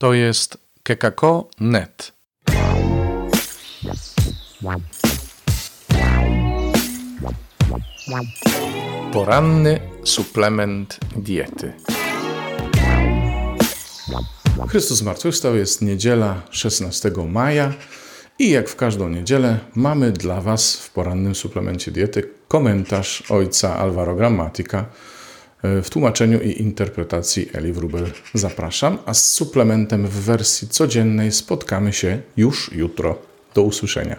To jest kekako.net. Poranny suplement diety. Chrystus zmartwychwstał jest niedziela 16 maja i jak w każdą niedzielę mamy dla Was w porannym suplemencie diety komentarz ojca Alvaro Grammatica w tłumaczeniu i interpretacji Eli Wrubel. Zapraszam, a z suplementem w wersji codziennej spotkamy się już jutro. Do usłyszenia.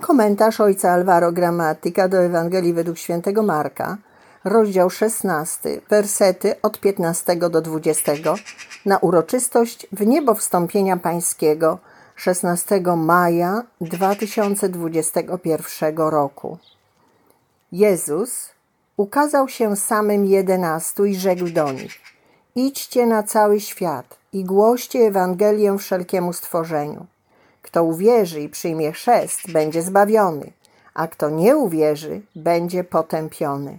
Komentarz ojca Alvaro Grammatica do Ewangelii według świętego Marka, rozdział 16, wersety od 15 do 20 na uroczystość w niebo wstąpienia pańskiego 16 maja 2021 roku. Jezus ukazał się samym jedenastu i rzekł do nich: Idźcie na cały świat i głoście Ewangelię wszelkiemu stworzeniu. Kto uwierzy i przyjmie chrzest, będzie zbawiony, a kto nie uwierzy, będzie potępiony.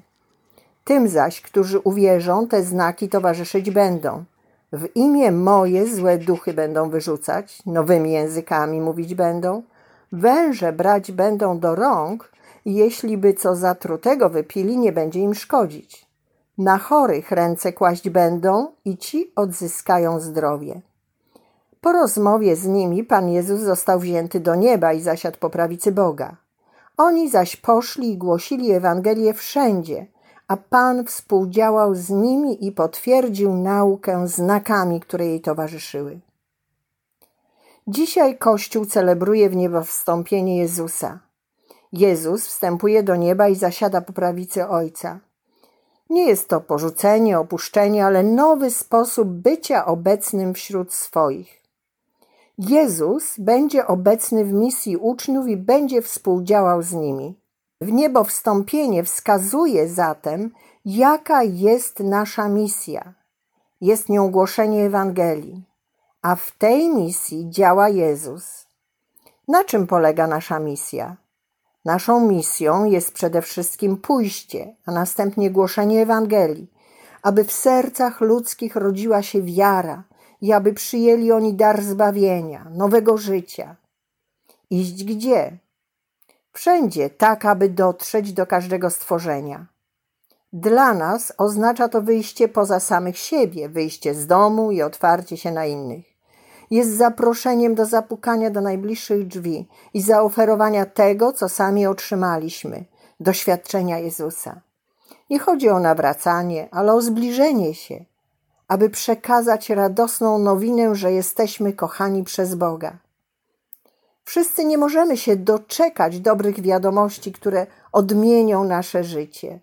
Tym zaś, którzy uwierzą, te znaki towarzyszyć będą. W imię moje złe duchy będą wyrzucać, nowymi językami mówić będą, węże brać będą do rąk jeśli by co zatrutego wypili, nie będzie im szkodzić. Na chorych ręce kłaść będą i ci odzyskają zdrowie. Po rozmowie z nimi Pan Jezus został wzięty do nieba i zasiadł po prawicy Boga. Oni zaś poszli i głosili Ewangelię wszędzie, a Pan współdziałał z nimi i potwierdził naukę znakami, które jej towarzyszyły. Dzisiaj Kościół celebruje w niebo wstąpienie Jezusa. Jezus wstępuje do nieba i zasiada po prawicy Ojca. Nie jest to porzucenie, opuszczenie, ale nowy sposób bycia obecnym wśród swoich. Jezus będzie obecny w misji uczniów i będzie współdziałał z nimi. W niebo wstąpienie wskazuje zatem, jaka jest nasza misja. Jest nią głoszenie Ewangelii, a w tej misji działa Jezus. Na czym polega nasza misja? Naszą misją jest przede wszystkim pójście, a następnie głoszenie Ewangelii, aby w sercach ludzkich rodziła się wiara i aby przyjęli oni dar zbawienia, nowego życia. Iść gdzie? Wszędzie, tak aby dotrzeć do każdego stworzenia. Dla nas oznacza to wyjście poza samych siebie, wyjście z domu i otwarcie się na innych jest zaproszeniem do zapukania do najbliższych drzwi i zaoferowania tego, co sami otrzymaliśmy doświadczenia Jezusa. Nie chodzi o nawracanie, ale o zbliżenie się, aby przekazać radosną nowinę, że jesteśmy kochani przez Boga. Wszyscy nie możemy się doczekać dobrych wiadomości, które odmienią nasze życie.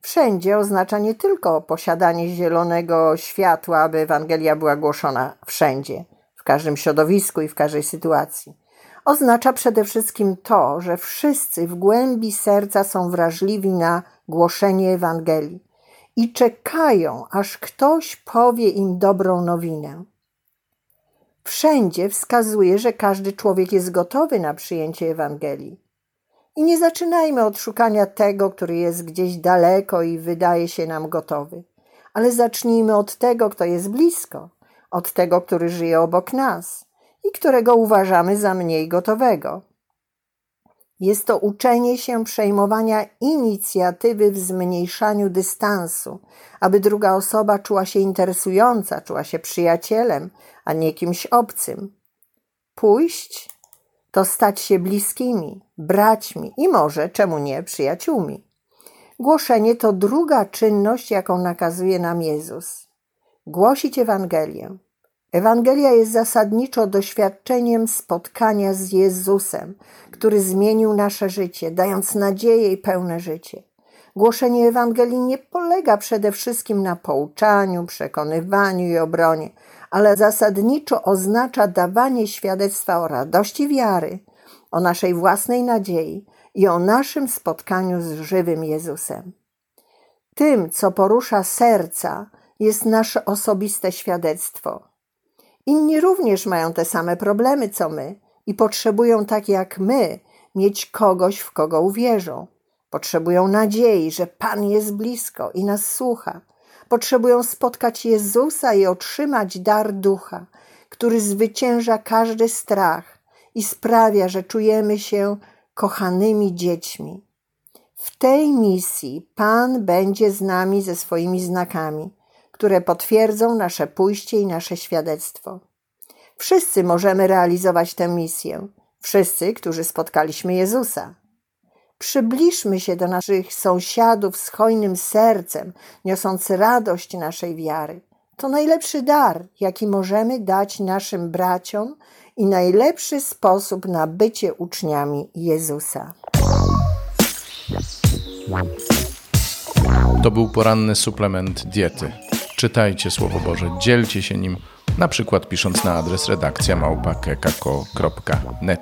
Wszędzie oznacza nie tylko posiadanie zielonego światła, aby Ewangelia była głoszona wszędzie, w każdym środowisku i w każdej sytuacji. Oznacza przede wszystkim to, że wszyscy w głębi serca są wrażliwi na głoszenie Ewangelii i czekają, aż ktoś powie im dobrą nowinę. Wszędzie wskazuje, że każdy człowiek jest gotowy na przyjęcie Ewangelii. I nie zaczynajmy od szukania tego, który jest gdzieś daleko i wydaje się nam gotowy, ale zacznijmy od tego, kto jest blisko, od tego, który żyje obok nas i którego uważamy za mniej gotowego. Jest to uczenie się przejmowania inicjatywy w zmniejszaniu dystansu, aby druga osoba czuła się interesująca, czuła się przyjacielem, a nie kimś obcym. Pójść to stać się bliskimi, braćmi i może, czemu nie, przyjaciółmi. Głoszenie to druga czynność, jaką nakazuje nam Jezus. Głosić Ewangelię. Ewangelia jest zasadniczo doświadczeniem spotkania z Jezusem, który zmienił nasze życie, dając nadzieję i pełne życie. Głoszenie Ewangelii nie polega przede wszystkim na pouczaniu, przekonywaniu i obronie, ale zasadniczo oznacza dawanie świadectwa o radości wiary, o naszej własnej nadziei i o naszym spotkaniu z żywym Jezusem. Tym, co porusza serca, jest nasze osobiste świadectwo. Inni również mają te same problemy co my i potrzebują, tak jak my, mieć kogoś, w kogo uwierzą. Potrzebują nadziei, że Pan jest blisko i nas słucha. Potrzebują spotkać Jezusa i otrzymać dar ducha, który zwycięża każdy strach i sprawia, że czujemy się kochanymi dziećmi. W tej misji Pan będzie z nami ze swoimi znakami, które potwierdzą nasze pójście i nasze świadectwo. Wszyscy możemy realizować tę misję, wszyscy, którzy spotkaliśmy Jezusa. Przybliżmy się do naszych sąsiadów z hojnym sercem, niosąc radość naszej wiary. To najlepszy dar, jaki możemy dać naszym braciom i najlepszy sposób na bycie uczniami Jezusa. To był poranny suplement diety. Czytajcie Słowo Boże, dzielcie się nim, na przykład pisząc na adres redakcja małpa.kekako.net.